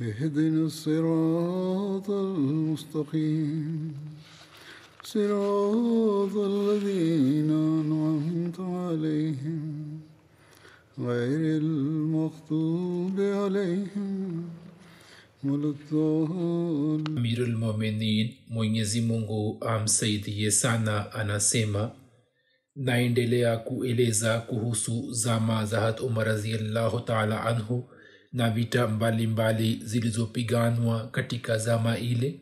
اهدنا الصراط المستقيم. صراط الذين أنعمت عليهم. غير المغضوب عليهم ولا الضالين. أمير المؤمنين مونيزي مونغو ام سيدي يسانا أنا سيما naendelea kueleza kuhusu zama za hat umar raziallahu taala anhu na vita mbalimbali zilizopiganwa katika zama ile.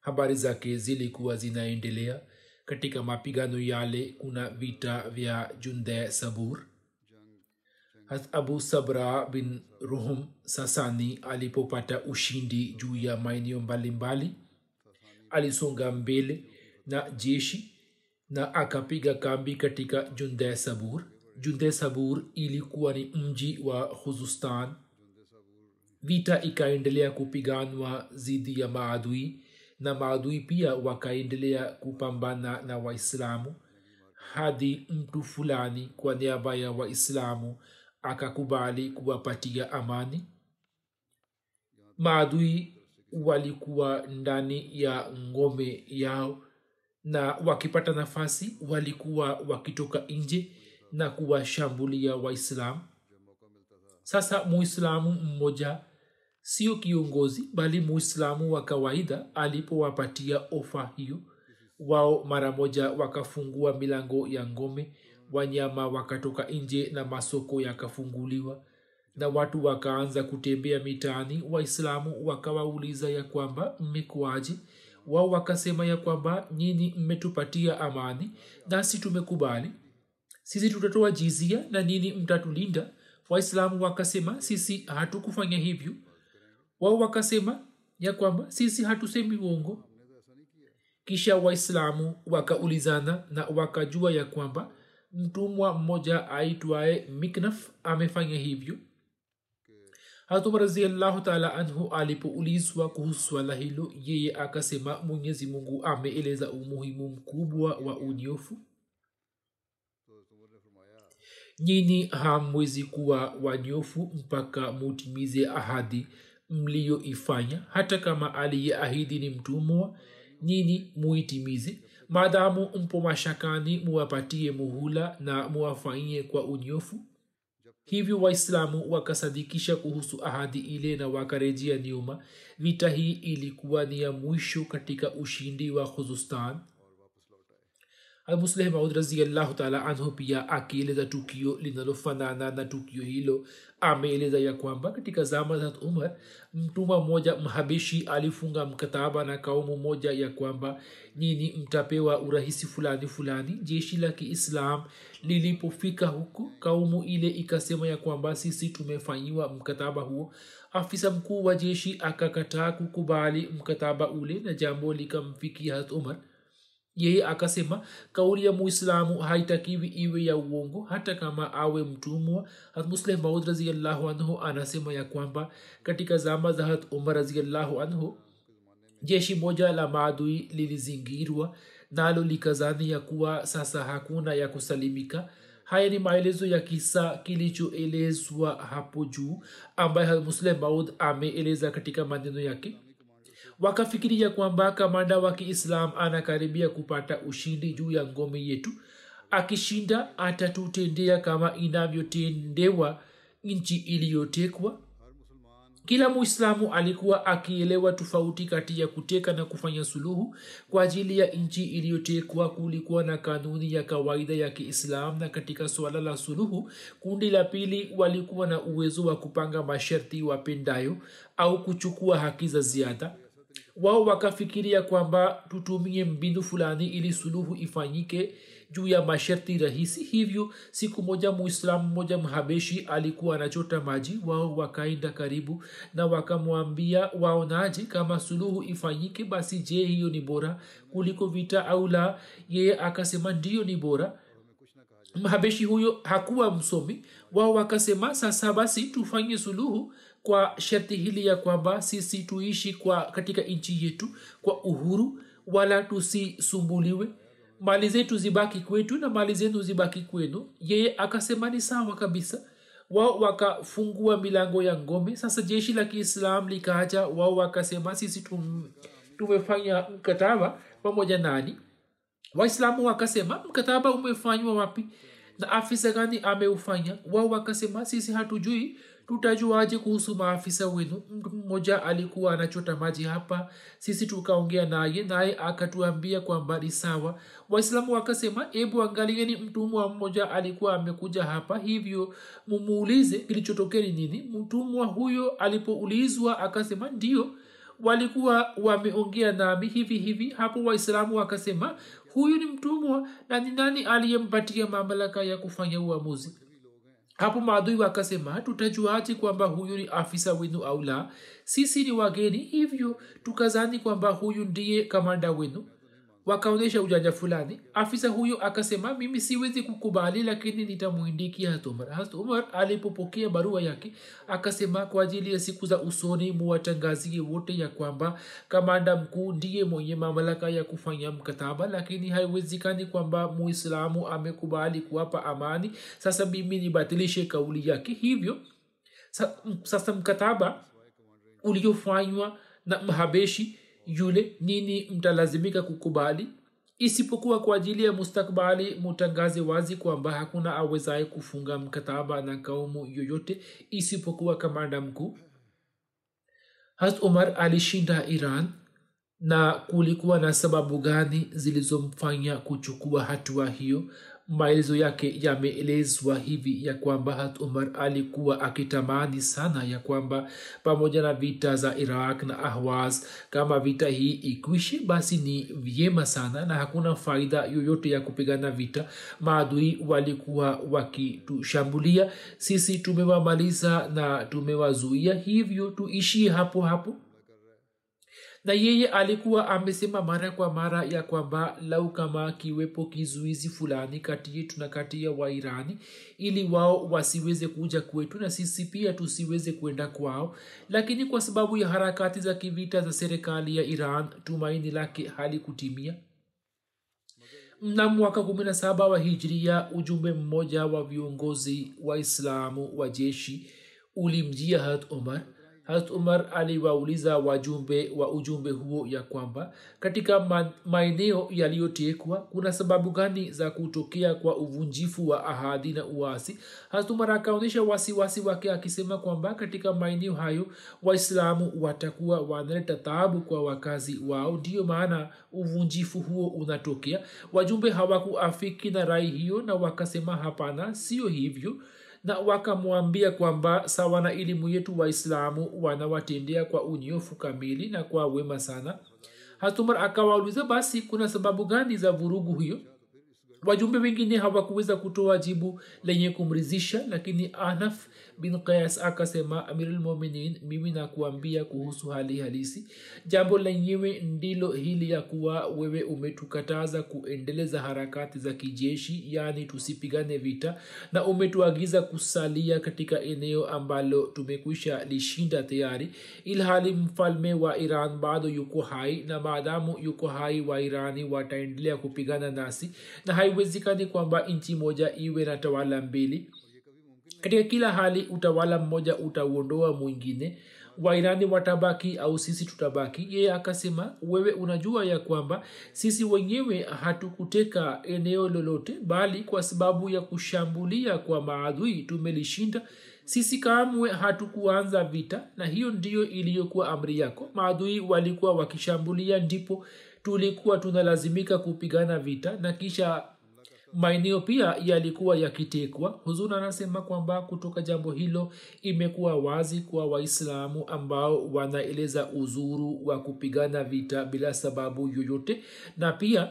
Habari zake zilikuwa zinaendelea. Katika mapigano yale kuna vita vya junde sabur hat abu sabra bin ruhum sasani alipopata ushindi juu ya maeneo mbalimbali alisonga mbele na jeshi na akapiga kambi katika junde sabur junde sabur ilikuwa ni mji wa khuzustan vita ikaendelea kupiganwa dhidi ya maadui na maadui pia wakaendelea kupambana na waislamu hadi mtu fulani kwa niaba ya waislamu akakubali kuwapatia amani. Maadui walikuwa ndani ya ngome yao na wakipata nafasi walikuwa wakitoka nje na kuwashambulia waislamu. Sasa muislamu mmoja sio kiongozi bali muislamu wa kawaida alipowapatia ofa hiyo. Wao mara moja wakafungua milango ya ngome wanyama wakatoka nje na masoko yakafunguliwa. Na watu wakaanza kutembea mitaani waislamu wakawauliza ya kwamba mmekuwaje? Wao wakasema ya kwamba nyinyi mmetupatia amani nasi tumekubali. Sisi tutatoa jizia na nini mtatulinda. Waislamu wakasema sisi hatukufanya hivyo wao wakasema ya kwamba sisi hatusemi uongo. Kisha waislamu wakaulizana na wakajua ya kwamba mtumwa mmoja aitwaye miknaf amefanya hivyo. Hatum raziallahu taala anhu alipoulizwa kuhusu swala hilo yeye akasema mwenyezi mungu ameeleza umuhimu mkubwa wa unyofu. Nyini hamwezi kuwa wanyofu mpaka mutimize ahadi mliyoifanya. Hata kama aliyeahidi ni mtumwa nyini muitimize. Maadamu mpo mashakani muwapatie muhula na muwafanyie kwa unyofu. Hivyo waislamu wakasadikisha kuhusu ahadi ile na wakarejea nyuma. Vita hii ilikuwa ni ya mwisho katika ushindi wa khuzustan almusleh maud raziallahu taala anhu pia akieleza tukio linalofanana na tukio hilo. Ameeleza ya kwamba katika zama za umar mtumwa mmoja mhabishi alifunga mkataba na kaumu moja ya kwamba nyini mtapewa urahisi fulani fulani. Jeshi la kiislam lilipofika huku kaumu ile ikasema ya kwamba sisi tumefanyiwa mkataba huo. Afisa mkuu wa jeshi akakataa kukubali mkataba ule na jambo likamfikia hat umar yeye akasema kauli ya muislamu haitakiwi iwe ya uongo hata kama awe mtumwa. Hatmusleh maud raziallahu anhu anasema ya kwamba katika zama za hat umar raziallahu anhu jeshi moja la maadui lilizingirwa nalo likazani ya kuwa sasa hakuna ya kusalimika. Haya ni maelezo ya kisa kilichoelezwa hapo juu ambaye muslim maud ameeleza katika maneno yake wakafikiria kwamba kamanda wa kiislam anakaribia kupata ushindi juu ya ngome yetu akishinda atatutendea kama inavyotendewa nchi iliyotekwa. Kila muislamu alikuwa akielewa tofauti kati ya kuteka na kufanya suluhu kwa ajili ya nchi iliyotekwa. Kulikuwa na kanuni ya kawaida ya kiislam na katika suala la suluhu kundi la pili walikuwa na uwezo wa kupanga masharti wapendayo au kuchukua haki za ziada wao wakafikiria kwamba tutumie mbinu fulani ili suluhu ifanyike juu ya masharti rahisi. Hivyo siku moja muislamu mmoja mhabeshi alikuwa anachota maji wao wakaenda karibu na wakamwambia waonaje kama suluhu ifanyike? Basi je hiyo ni bora kuliko vita au la? Yeye akasema ndiyo ni bora. Mhabeshi huyo hakuwa msomi. Wao wakasema sasa basi tufanye suluhu kwa sharti hili ya kwamba sisi tuishi kwa katika nchi yetu kwa uhuru wala tusisumbuliwe. Mali zetu zibaki kwetu na mali zenu zibaki kwenu. Yeye akasema ni sawa kabisa. Wao wakafungua milango ya ngome. Sasa jeshi la kiislam likaja wao wakasema sisi tum, tumefanya mkataba pamoja nani? Waislamu wakasema mkataba umefanywa wapi? Na afisa gani ameufanya? Wao wakasema sisi hatujui tutajuaje kuhusu maafisa wenu? Mtu mmoja alikuwa anachota maji hapa. Sisi tukaongea naye naye akatuambia kwamba ni sawa. Waislamu wakasema ebu angalieni mtumwa mmoja alikuwa amekuja hapa. Hivyo mumuulize kilichotokea ni nini. Mtumwa huyo alipoulizwa akasema ndio walikuwa wameongea nami hivi hivi. Hapo waislamu wakasema huyu ni mtumwa na ni nani aliyempatia mamlaka ya kufanya uamuzi hapo maadui wakasema tutajuaje kwamba huyu ni afisa wenu au la. Sisi ni wageni hivyo tukazani kwamba huyu ndiye kamanda wenu wakaonyesha ujanja fulani. Afisa huyo akasema mimi siwezi kukubali lakini nitamwindikia hatumar hatumar alipopokea barua yake akasema kwa ajili ya siku za usoni muwatangazie wote ya kwamba kamanda mkuu ndiye mwenye mamlaka ya kufanya mkataba lakini haiwezekani kwamba muislamu amekubali kuwapa amani. Sasa mimi nibatilishe kauli yake. Hivyo sasa mkataba uliofanywa na mhabeshi yule nini mtalazimika kukubali isipokuwa kwa ajili ya mustakbali mutangaze wazi kwamba hakuna awezaye kufunga mkataba na kaumu yoyote isipokuwa kamanda mkuu. Hat umar alishinda iran na kulikuwa na sababu gani zilizomfanya kuchukua hatua hiyo maelezo yake yameelezwa hivi ya kwamba hat umar alikuwa akitamani sana ya kwamba pamoja na vita za iraq na ahwaz kama vita hii ikwishi basi ni vyema sana na hakuna faida yoyote ya kupigana vita. Maadui walikuwa wakitushambulia. Sisi tumewamaliza na tumewazuia hivyo tuishie hapo hapo na yeye alikuwa amesema mara kwa mara ya kwamba lau kama kiwepo kizuizi fulani kati yetu na kati ya wairani ili wao wasiweze kuja kwetu na sisi pia tusiweze kwenda kwao. Lakini kwa sababu ya harakati za kivita za serikali ya iran tumaini lake halikutimia. Mna mwaka 17 wa hijria ujumbe mmoja wa viongozi waislamu wa jeshi ulimjia hat omar harat umar aliwauliza wajumbe wa ujumbe huo ya kwamba katika maeneo yaliyotekwa kuna sababu gani za kutokea kwa uvunjifu wa ahadi na uasi? Harat umar akaonyesha wasiwasi wake akisema kwamba katika maeneo hayo waislamu watakuwa wanaleta taabu kwa wakazi wao ndiyo maana uvunjifu huo unatokea. Wajumbe hawakuafiki na rai hiyo na wakasema hapana sio hivyo na wakamwambia kwamba sawa na elimu yetu waislamu wanawatendea kwa unyofu kamili na kwa wema sana. Hatumar akawauliza basi kuna sababu gani za vurugu hiyo? Wajumbe wengine hawakuweza kutoa jibu lenye kumrizisha lakini anaf bin qais akasema amirulmuminin mimi nakuambia kuhusu hali halisi. Jambo lenyewe ndilo hili ya kuwa wewe umetukataza kuendeleza harakati za kijeshi yaani tusipigane vita na umetuagiza kusalia katika eneo ambalo tumekwisha lishinda tayari ilhali mfalme wa iran bado yuko hai na maadamu yuko hai wa irani wataendelea kupigana nasi na haiwezekani kwamba nchi moja iwe na tawala mbili katika kila hali utawala mmoja utauondoa mwingine. Wairani watabaki au sisi tutabaki. Yeye akasema wewe unajua ya kwamba sisi wenyewe hatukuteka eneo lolote bali kwa sababu ya kushambulia kwa maadui tumelishinda. Sisi kamwe hatukuanza vita na hiyo ndiyo iliyokuwa amri yako. Maadui walikuwa wakishambulia ndipo tulikuwa tunalazimika kupigana vita na kisha maeneo pia yalikuwa yakitekwa. Huzur anasema kwamba kutoka jambo hilo imekuwa wazi kwa waislamu ambao wanaeleza uzuru wa kupigana vita bila sababu yoyote. Na pia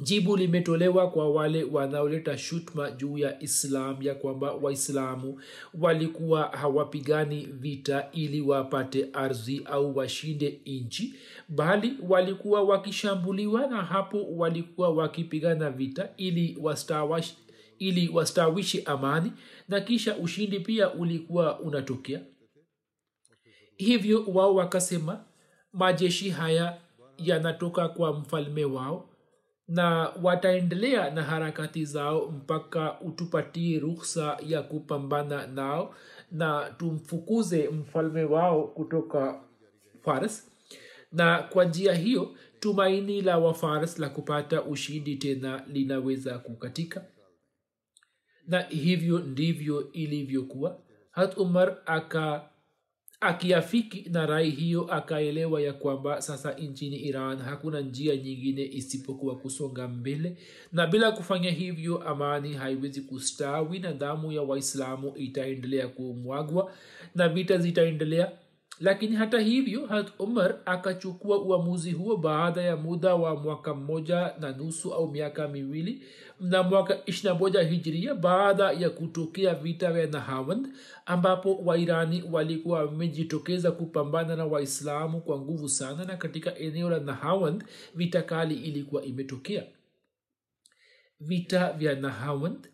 jibu limetolewa kwa wale wanaoleta shutma juu ya islam ya kwamba waislamu walikuwa hawapigani vita ili wapate ardhi au washinde nchi bali walikuwa wakishambuliwa na hapo walikuwa wakipigana vita ili wastawash ili wastawishi amani na kisha ushindi pia ulikuwa unatokea. Hivyo wao wakasema majeshi haya yanatoka kwa mfalme wao na wataendelea na harakati zao mpaka utupatie ruhsa ya kupambana nao na tumfukuze mfalme wao kutoka fars na kwa njia hiyo tumaini la wafars la kupata ushindi tena linaweza kukatika. Na hivyo ndivyo ilivyokuwa. Hat umar aka akiafiki na rai hiyo akaelewa ya kwamba sasa nchini iran hakuna njia nyingine isipokuwa kusonga mbele. Na bila kufanya hivyo amani haiwezi kustawi na damu ya waislamu itaendelea kumwagwa na vita zitaendelea. Lakini hata hivyo hat umar akachukua uamuzi huo baada ya muda wa mwaka mmoja na nusu au miaka miwili na mwaka ishina moja hijiria baada ya kutokea vita vya nahawand ambapo wairani walikuwa wamejitokeza kupambana na waislamu kwa nguvu sana na katika eneo la nahawand vita kali ilikuwa imetokea. Vita vya nahawand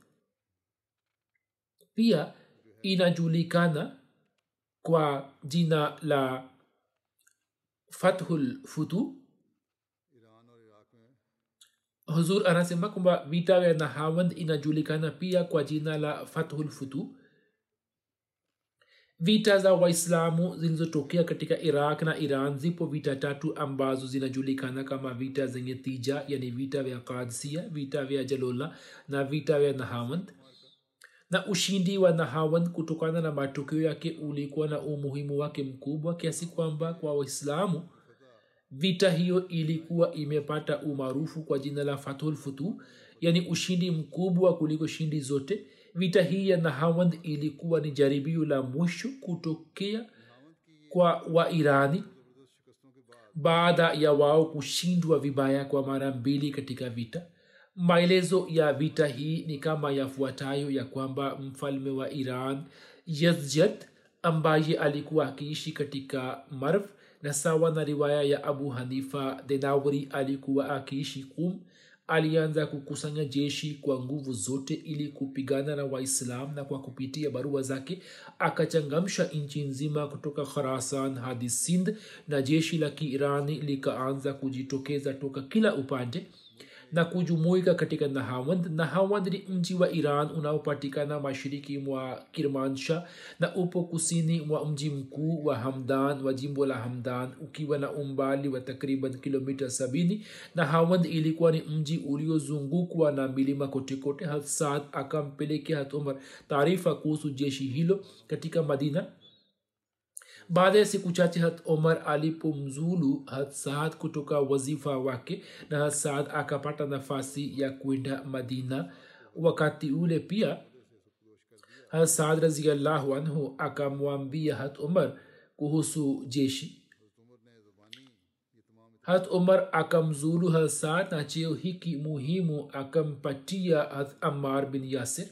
pia inajulikana kwa jina la fathul futu huzur anasema kwamba vita vya nahawand inajulikana pia kwa jina la fathulfutu vita za waislamu zilizotokea katika iraq na iran zipo vita tatu ambazo zinajulikana kama vita zenye tija yani vita vya kadsia vita vya jalola na vita vya nahawand na ushindi wa nahawand kutokana na matokeo yake ulikuwa na umuhimu wake mkubwa kiasi kwamba kwa waislamu vita hiyo ilikuwa imepata umaarufu kwa jina la fatulfutu yani ushindi mkubwa kuliko shindi zote. Vita hii ya nahawand ilikuwa ni jaribio la mwisho kutokea kwa wairani baada ya wao kushindwa vibaya kwa mara mbili katika vita. Maelezo ya vita hii ni kama yafuatayo ya kwamba mfalme wa iran yazjad ambaye alikuwa akiishi katika marv na sawa na riwaya ya abu hanifa denawri alikuwa akiishi kum alianza kukusanya jeshi kwa nguvu zote ili kupigana na waislam na kwa kupitia barua zake akachangamsha nchi nzima kutoka kharasan hadi sind na jeshi la kiirani likaanza kujitokeza toka kila upande na kujumuika katika nahawand nahawand ni mji wa iran unaopatikana mashariki mwa kirmansha na upo kusini mwa mji mkuu wa hamdan wa jimbo la hamdan ukiwa na umbali wa takriban kilomita sabini. Nahawand ilikuwa ni mji uliozungukwa na milima kotekote hatsad akampelekea hat umar taarifa kuhusu jeshi hilo katika madina baada ya siku chache hat omar alipomzulu hat saad kutoka wazifa wake na hat saad akapata nafasi ya kwenda madina. Wakati ule pia hat saad raziallahu anhu akamwambia hat omar kuhusu jeshi. Hat omar akamzulu hat saad na cheo hiki muhimu akampatia hat amar bin yasir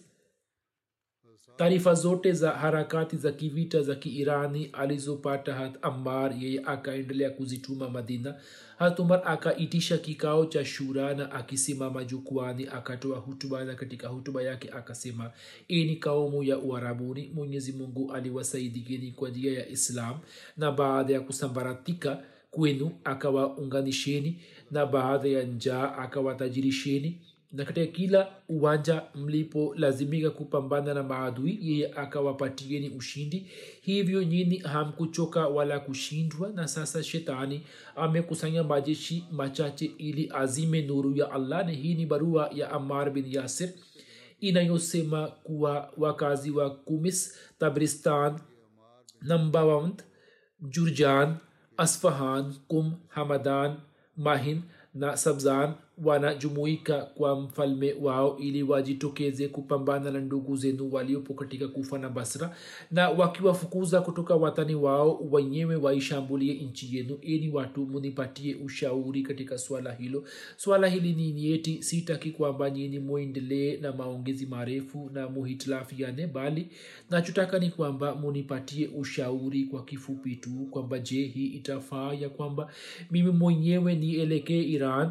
taarifa zote za harakati za kivita za kiirani alizopata hat ammar yeye akaendelea kuzituma madina. Hat umar akaitisha kikao cha shura na akisimama jukwani akatoa hutuba na katika hutuba yake akasema hii ni kaumu ya uharabuni mwenyezi mungu aliwasaidigeni kwa njia ya islam na baada ya kusambaratika kwenu akawaunganisheni na baada ya njaa akawatajirisheni na katika kila uwanja mlipolazimika kupambana na maadui yeye akawapatieni ushindi. Hivyo nyini hamkuchoka wala kushindwa. Na sasa shetani amekusanya majeshi machache ili azime nuru ya allah. Na hii ni barua ya amar bin yasir inayosema kuwa wakazi wa kumis tabristan nambawand jurjan asfahan kum hamadan mahin na sabzan wanajumuika kwa mfalme wao ili wajitokeze kupambana na ndugu zenu waliopo katika kufa na basra na wakiwafukuza kutoka watani wao wenyewe waishambulie nchi yenu ili watu munipatie ushauri katika swala hilo. Swala hili ni nieti sitaki kwamba nyini muendelee na maongezi marefu na muhitilafiane bali nachotaka ni kwamba munipatie ushauri kwa kifupi tu kwamba je hii itafaa ya kwamba mimi mwenyewe nielekee iran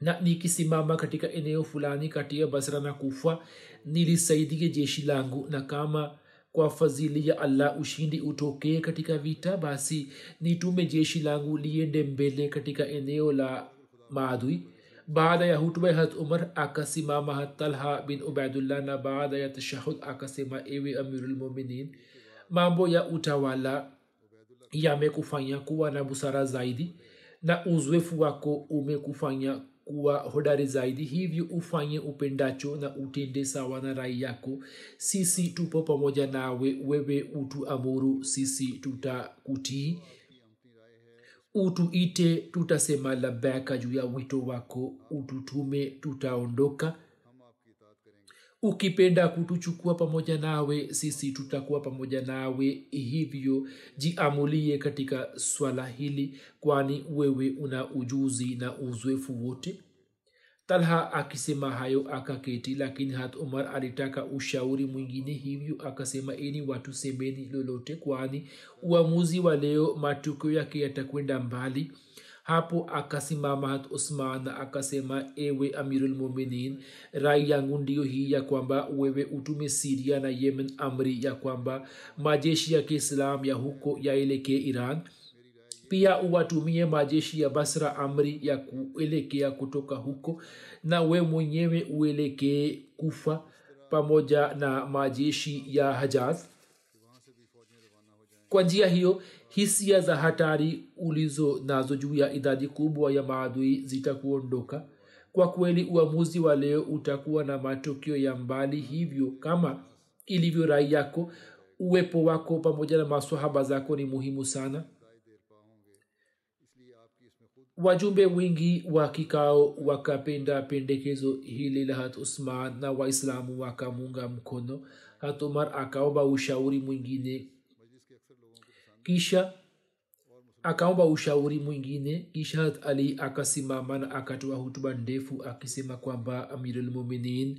na nikisimama katika eneo fulani kati ya basra na kufa nilisaidie jeshi langu na kama kwa fadhili ya allah ushindi utokee katika vita basi nitume jeshi langu liende mbele katika eneo la maadui. Baada ya hutuba hat umar akasimama talha bin ubaidullah na baada ya tashahud akasema ewe amirulmuminin mambo ya utawala yamekufanya kuwa na busara zaidi na uzoefu wako umekufanya kuwa hodari zaidi hivyo ufanye upendacho na utende sawa na rai yako. Sisi tupo pamoja nawe wewe utu amuru sisi tutakutii. Utuite tutasema labaka juu ya wito wako ututume tutaondoka ukipenda kutuchukua pamoja nawe sisi tutakuwa pamoja nawe. Hivyo jiamulie katika swala hili kwani wewe una ujuzi na uzoefu wote. Talha akisema hayo akaketi lakini hat umar alitaka ushauri mwingine hivyo akasema ini watu semeni lolote kwani uamuzi wa leo matukio yake yatakwenda mbali hapo akasimama hat usman akasema ewe amirulmuminin rai yangu ndiyo hii ya kwamba wewe utume siria na yemen amri ya kwamba majeshi ya kiislam ya huko yaelekee iran. Pia uwatumie majeshi ya basra amri ya kuelekea kutoka huko na we mwenyewe uelekee kufa pamoja na majeshi ya hajaz. Kwa njia hiyo hisia za hatari ulizo nazo juu ya idadi kubwa ya maadui zitakuondoka. Kwa kweli uamuzi wa leo utakuwa na matokeo ya mbali hivyo kama ilivyo rai yako uwepo wako pamoja na maswahaba zako ni muhimu sana. Wajumbe wingi wa kikao wakapenda pendekezo hili la hat usman na waislamu wakamunga mkono. Hat umar akaomba ushauri mwingine kisha akaomba ushauri mwingine kisha ali akasimama na akatoa hutuba ndefu akisema kwamba amirulmuminin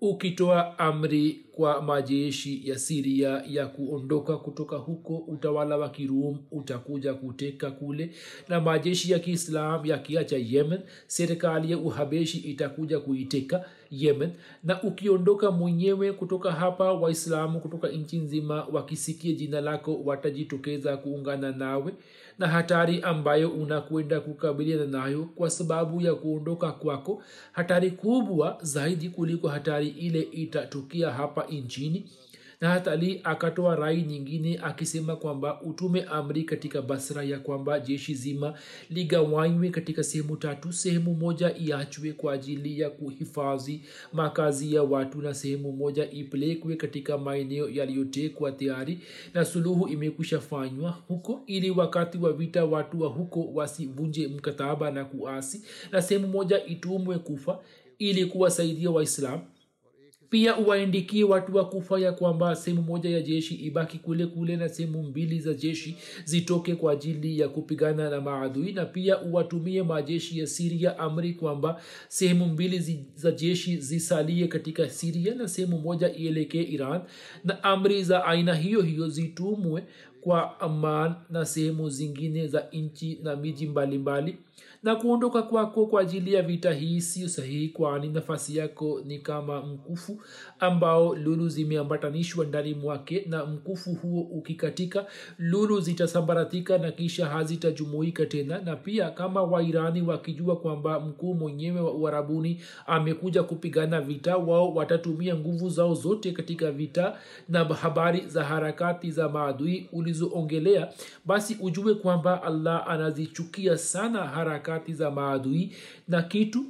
ukitoa amri kwa majeshi ya siria ya kuondoka kutoka huko utawala wa kirum utakuja kuteka kule na majeshi ya kiislam yakiacha yemen serikali ya uhabeshi itakuja kuiteka yemen na ukiondoka mwenyewe kutoka hapa waislamu kutoka nchi nzima wakisikia jina lako watajitokeza kuungana nawe. Na hatari ambayo unakwenda kukabiliana nayo kwa sababu ya kuondoka kwako hatari kubwa zaidi kuliko hatari ile itatokea hapa nchini na hatali akatoa rai nyingine akisema kwamba utume amri katika basra ya kwamba jeshi zima ligawanywe katika sehemu tatu. Sehemu moja iachwe kwa ajili ya kuhifadhi makazi ya watu na sehemu moja ipelekwe katika maeneo yaliyotekwa tayari na suluhu imekwisha fanywa huko ili wakati wa vita watu wa huko wasivunje mkataba na kuasi. Na sehemu moja itumwe kufa ili kuwasaidia waislamu pia uwaindikie watu wa kufa ya kwamba sehemu moja ya jeshi ibaki kule kule na sehemu mbili za jeshi zitoke kwa ajili ya kupigana na maadui. Na pia uwatumie majeshi ya siria amri kwamba sehemu mbili za jeshi zisalie katika siria na sehemu moja ielekee iran. Na amri za aina hiyo hiyo zitumwe kwa aman na sehemu zingine za nchi na miji mbalimbali mbali na kuondoka kwako kwa ajili ya vita hii sio sahihi kwani nafasi yako ni kama mkufu ambao lulu zimeambatanishwa ndani mwake na mkufu huo ukikatika lulu zitasambaratika na kisha hazitajumuika tena. Na pia kama wairani wakijua kwamba mkuu mwenyewe wa uharabuni amekuja kupigana vita wao watatumia nguvu zao zote katika vita na habari za harakati za maadui ulizoongelea basi ujue kwamba allah anazichukia sana harakati harakati za maadui na kitu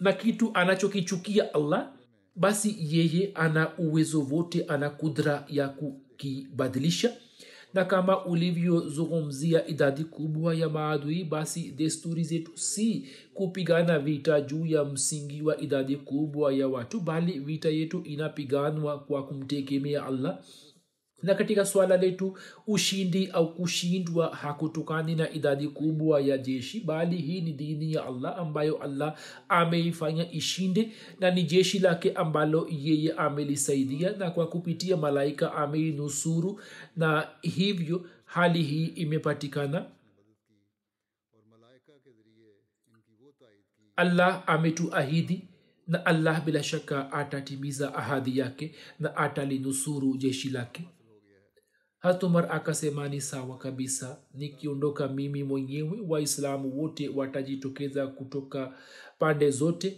na kitu anachokichukia allah basi yeye ana uwezo wote ana kudra ya kukibadilisha. Na kama ulivyozungumzia idadi kubwa ya maadui basi desturi zetu si kupigana vita juu ya msingi wa idadi kubwa ya watu bali vita yetu inapiganwa kwa kumtegemea allah na katika swala letu ushindi au kushindwa hakutokani na idadi kubwa ya jeshi bali hii ni dini ya allah ambayo allah ameifanya ishinde na ni jeshi lake ambalo yeye amelisaidia na kwa kupitia malaika ameinusuru na hivyo hali hii imepatikana. Allah ametuahidi na allah bila shaka atatimiza ahadi yake na atalinusuru jeshi lake hatumar akasema ni sawa kabisa. Nikiondoka mimi mwenyewe waislamu wote watajitokeza kutoka pande zote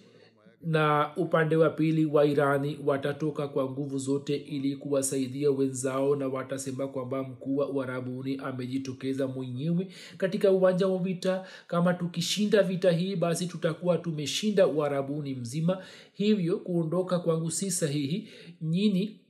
na upande wa pili wa irani watatoka kwa nguvu zote ili kuwasaidia wenzao na watasema kwamba mkuu wa uharabuni amejitokeza mwenyewe katika uwanja wa vita. Kama tukishinda vita hii basi tutakuwa tumeshinda uharabuni mzima. Hivyo kuondoka kwangu si sahihi. Nyini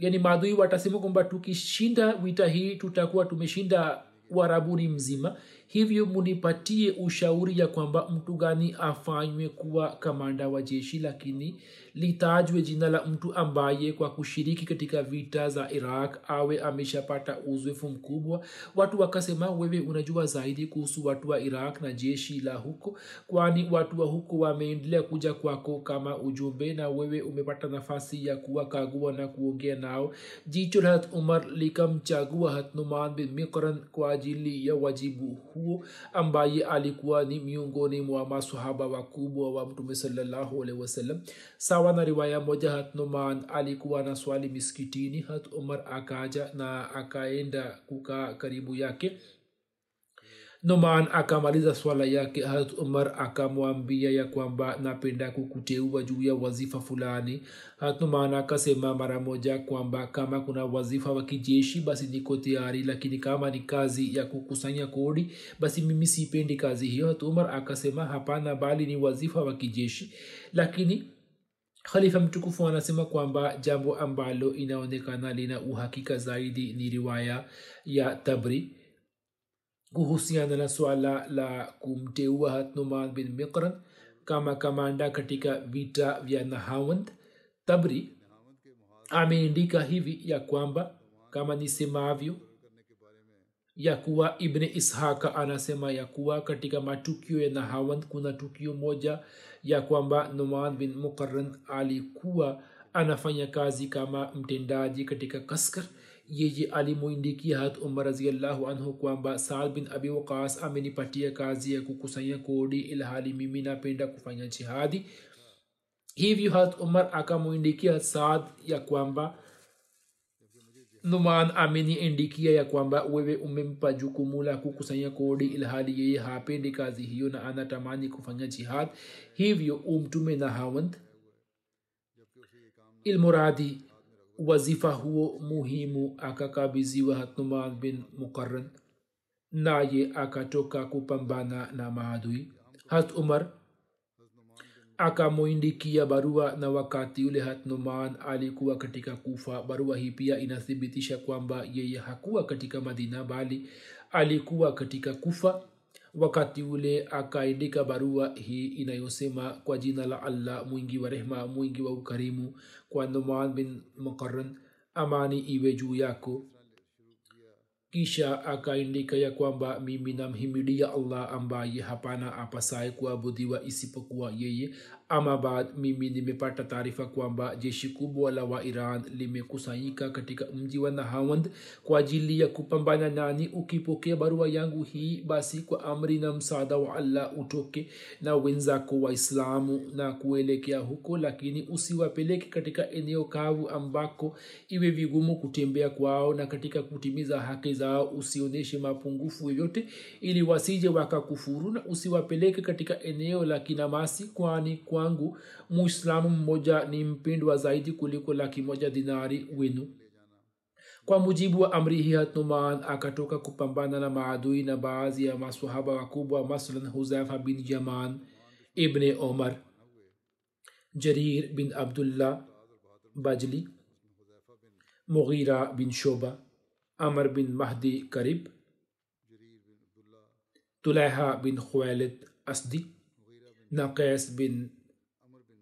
yani maadui watasema kwamba tukishinda vita hii tutakuwa tumeshinda uharabuni mzima hivyo munipatie ushauri ya kwamba mtu gani afanywe kuwa kamanda wa jeshi lakini litajwe jina la mtu ambaye kwa kushiriki katika vita za iraq awe ameshapata uzoefu mkubwa. Watu wakasema wewe unajua zaidi kuhusu watu wa iraq na jeshi la huko kwani watu wa huko wameendelea kuja kwako kama ujumbe na wewe umepata nafasi ya kuwakagua na kuongea nao. Jicho la umar likamchagua hatnuman bin mikran kwa ajili ya wajibu huo ambaye alikuwa ni miongoni mwa masahaba wakubwa wa mtume salllahu alehi wasallam. Sawa na riwaya moja hat numan alikuwa na swali miskitini hat umar akaja na akaenda kukaa karibu yake numan akamaliza swala yake harat umar akamwambia ya kwamba napenda kukuteua juu ya wazifa fulani. Numan akasema mara moja kwamba kama kuna wazifa wa kijeshi basi niko tayari lakini kama ni kazi ya kukusanya kodi basi mimi sipendi kazi hiyo. Hat umar akasema hapana bali ni wazifa wa kijeshi. Lakini khalifa mtukufu anasema kwamba jambo ambalo inaonekana lina uhakika zaidi ni riwaya ya tabri kuhusiana na swala la kumteua hatnuman bin mikran kama kamanda katika vita vya nahawand. Tabri ameandika hivi ya kwamba kama nisemavyo ya kuwa ibne ishaka anasema ya kuwa katika matukio ya nahawand kuna tukio moja ya kwamba numan bin mukaran alikuwa anafanya kazi kama mtendaji katika kaskar yeye alimwindikia hat umar raziallahu anhu kwamba saad bin abi waqas amenipatia kazi ya kukusanya kodi ilhali mimi napenda kufanya jihadi. Hivyo hat umar akamwindikia saad ya kwamba numan ameniindikia ya kwamba wewe umempa jukumu la kukusanya kodi ilhali yeye hapendi kazi hiyo na anatamani kufanya jihad. Hivyo umtume na hawand. Ilmuradi wazifa huo muhimu akakabiziwa hatnuman bin muqaran naye akatoka kupambana na maadui. Hat umar akamwindikia barua na wakati ule hatnuman alikuwa katika kufa. Barua hii pia inathibitisha kwamba yeye hakuwa katika madina bali alikuwa katika kufa wakati ule akaandika barua hii inayosema kwa jina la allah mwingi wa rehma mwingi wa ukarimu kwa numan bin muqaran amani iwe juu yako. Kisha akaandika ya kwamba mimi namhimidia allah ambaye hapana apasaye kuabudiwa isipokuwa yeye ama mimi nimepata taarifa kwamba jeshi kubwa la wa iran limekusanyika katika mji wa nahawand kwa ajili ya kupambana nani? Ukipokea barua yangu hii basi kwa amri na msaada wa allah utoke na wenzako waislamu na kuelekea huko lakini usiwapeleke katika eneo kavu ambako iwe vigumu kutembea kwao na katika kutimiza haki zao. Usionyeshe mapungufu yoyote ili wasije wakakufuru na usiwapeleke katika eneo la kinamasi kwani kwangu muislamu mmoja ni mpindwa zaidi kuliko laki moja dinari wenu. Kwa mujibu wa amri hii hatnuman akatoka kupambana na maadui na baadhi ya masahaba wakubwa masalan huzafa bin jaman ibne omar jarir bin abdullah bajli mughira bin shoba amr bin mahdi karib tulaiha bin khuwailid asdi na bin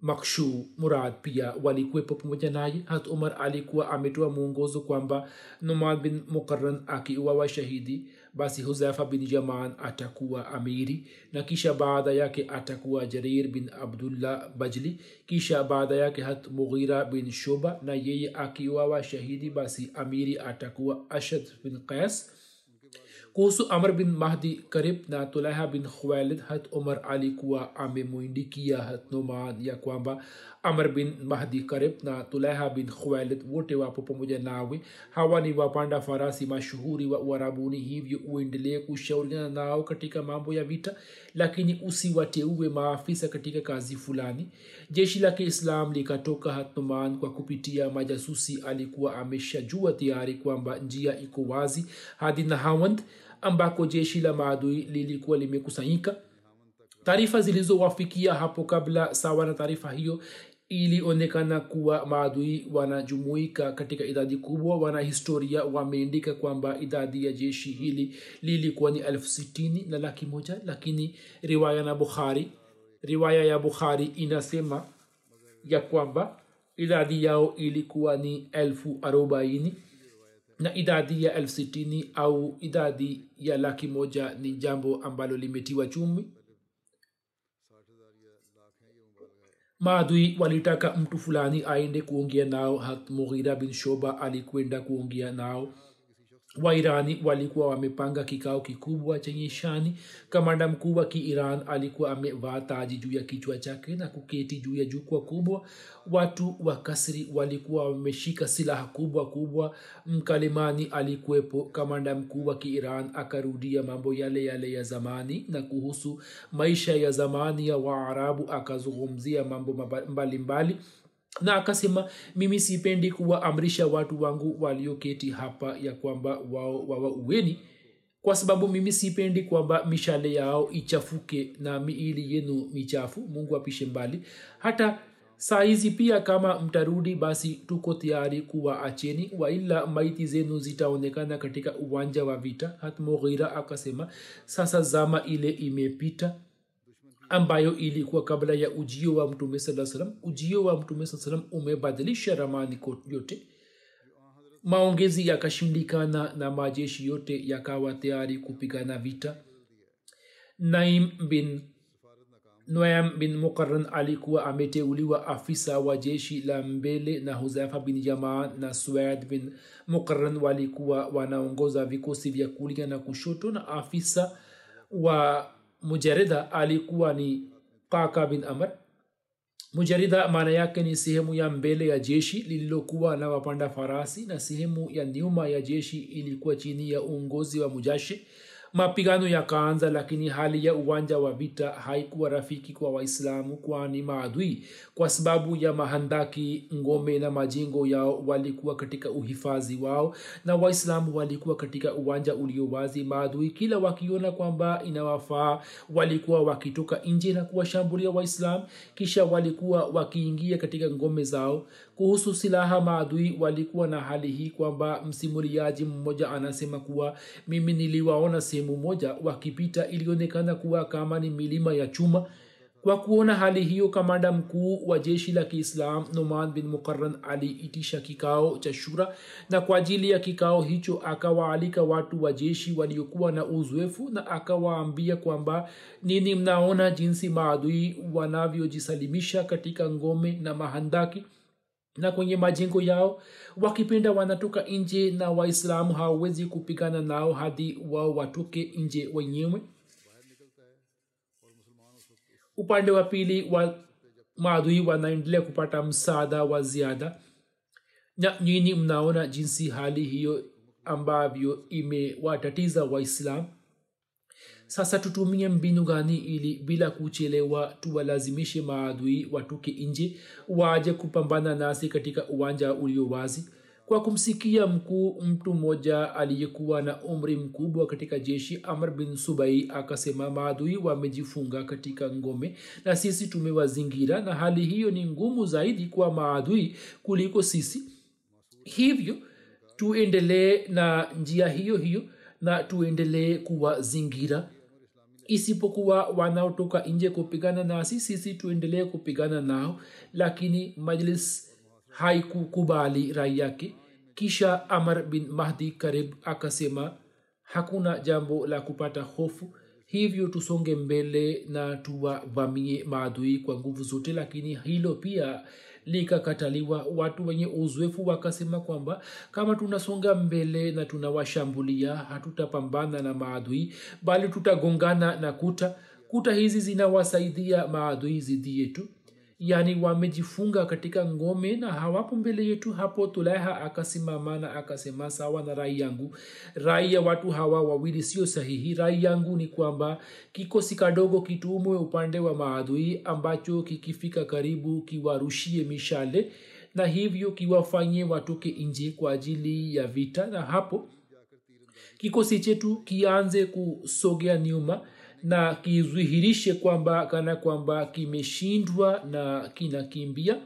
makshu murad pia walikuwepo pamoja naye. Hat umar alikuwa ametoa mwongozo kwamba numad bin mukaran akiuawa shahidi basi huzafa bin jaman atakuwa amiri na kisha baada yake atakuwa jarir bin abdullah bajli. Kisha baada yake hat mughira bin shuba na yeye akiuawa shahidi basi amiri atakuwa ashad bin qais kuhusu amr bin mahdi karib na tulaha bin khuwailid hat umar alikuwa amemwindikia hat noman ya kwamba amr bin mahdi karib na tulaha bin khuwailid wote wapo pamoja nawe. Hawa ni wapanda farasi mashuhuri wa uarabuni hivyo uendelee kushauriana nao katika mambo ya vita lakini usiwateue maafisa katika kazi fulani. Jeshi la kiislam likatoka hatnuman kwa kupitia majasusi alikuwa ameshajua tayari kwamba njia iko wazi. Hadi nahawand ambako jeshi la maadui lilikuwa limekusanyika. Taarifa zilizowafikia hapo kabla sawa na taarifa hiyo ilionekana kuwa maadui wanajumuika katika idadi kubwa. Wanahistoria wameandika kwamba idadi ya jeshi hili lilikuwa ni elfu sitini na laki moja lakini riwaya na bukhari riwaya ya bukhari inasema ya kwamba idadi yao ilikuwa ni elfu arobaini na idadi ya elfu sitini au idadi ya laki moja ni jambo ambalo limetiwa chumi maadui walitaka mtu fulani aende kuongea nao. Hat mughira bin shoba alikwenda kuongea nao wairani walikuwa wamepanga kikao kikubwa chenye shani. Kamanda mkuu wa kiiran alikuwa amevaa taji juu ya kichwa chake na kuketi juu ya jukwa kubwa. Watu wa kasri walikuwa wameshika silaha kubwa kubwa. Mkalimani alikuwepo. Kamanda mkuu wa kiiran akarudia mambo yale yale ya zamani na kuhusu maisha ya zamani ya waarabu akazungumzia mambo mbalimbali. mbali na akasema mimi sipendi kuwaamrisha watu wangu walioketi hapa ya kwamba wao wawa uweni kwa sababu mimi sipendi kwamba mishale yao ichafuke na miili yenu michafu. Mungu apishe mbali. Hata saizi pia kama mtarudi basi tuko tayari kuwaacheni waila maiti zenu zitaonekana katika uwanja wa vita. Hatmughira akasema sasa zama ile imepita ambayo ilikuwa kabla ya ujio wa mtume saa salam ujio wa mtume saa salam umebadilisha ramani yote. Maongezi yakashindikana na majeshi yote yakawa tayari kupigana vita. Naim bin noam bin mukaran alikuwa ameteuliwa afisa wa jeshi la mbele na huzaifa bin jamaa na suad bin mukaran walikuwa wanaongoza vikosi vya kulia na kushoto na afisa wa mujarida alikuwa ni kaka bin amr. Mujarida maana yake ni sehemu ya mbele ya jeshi lililokuwa na wapanda farasi na sehemu ya nyuma ya jeshi ilikuwa chini ya uongozi wa mujashi mapigano yakaanza lakini hali ya uwanja wa vita haikuwa rafiki kwa waislamu kwani maadui kwa sababu ya mahandaki ngome na majengo yao walikuwa katika uhifadhi wao na waislamu walikuwa katika uwanja ulio wazi. Maadui kila wakiona kwamba inawafaa walikuwa wakitoka nje na kuwashambulia waislamu kisha walikuwa wakiingia katika ngome zao kuhusu silaha maadui walikuwa na hali hii kwamba msimuliaji mmoja anasema kuwa mimi niliwaona sehemu moja wakipita ilionekana kuwa kama ni milima ya chuma. Kwa kuona hali hiyo kamanda mkuu wa jeshi la kiislam noman bin mukaran aliitisha kikao cha shura na kwa ajili ya kikao hicho akawaalika watu wa jeshi waliokuwa na uzoefu na akawaambia kwamba nini mnaona jinsi maadui wanavyojisalimisha katika ngome na mahandaki na kwenye majengo yao wakipenda wanatoka nje na waislamu hawawezi kupigana nao hadi wao watoke nje wenyewe. Upande wa pili wa maadui wanaendelea kupata msaada wa ziada. Na nyini mnaona jinsi hali hiyo ambavyo imewatatiza waislam sasa tutumie mbinu gani ili bila kuchelewa tuwalazimishe maadui watoke nje waje kupambana nasi katika uwanja ulio wazi? Kwa kumsikia mkuu mtu mmoja aliyekuwa na umri mkubwa katika jeshi amr bin subai akasema maadui wamejifunga katika ngome na sisi tumewazingira na hali hiyo ni ngumu zaidi kwa maadui kuliko sisi. Hivyo tuendelee na njia hiyo hiyo na tuendelee kuwazingira isipokuwa wanaotoka nje kupigana nasi sisi tuendelee kupigana nao lakini majlis haikukubali rai yake. Kisha amar bin mahdi karib akasema hakuna jambo la kupata hofu. Hivyo tusonge mbele na tuwavamie maadui kwa nguvu zote lakini hilo pia likakataliwa. Watu wenye uzoefu wakasema kwamba kama tunasonga mbele na tunawashambulia hatutapambana na maadui bali tutagongana na kuta. Kuta hizi zinawasaidia maadui zidi yetu yaani wamejifunga katika ngome na hawapo mbele yetu hapo. Tulaiha akasimama na akasema sawa na rai yangu. Rai ya watu hawa wawili sio sahihi. Rai yangu ni kwamba kikosi kadogo kitumwe upande wa maadui ambacho kikifika karibu kiwarushie mishale na hivyo kiwafanye watoke nje kwa ajili ya vita. Na hapo kikosi chetu kianze kusogea nyuma na kidhihirishe kwamba kana kwamba kimeshindwa na kinakimbia.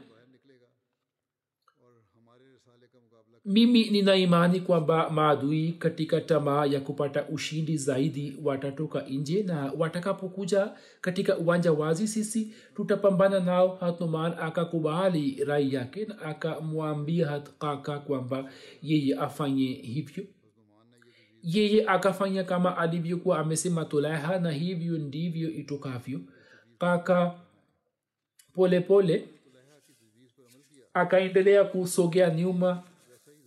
Mimi nina imani kwamba maadui katika tamaa ya kupata ushindi zaidi watatoka nje na watakapokuja katika uwanja wazi sisi tutapambana nao hatnuman akakubali rai yake na akamwambia hatkaka kwamba yeye afanye hivyo yeye akafanya kama alivyokuwa amesema tulaha na hivyo ndivyo itokavyo kaka polepole pole, akaendelea kusogea nyuma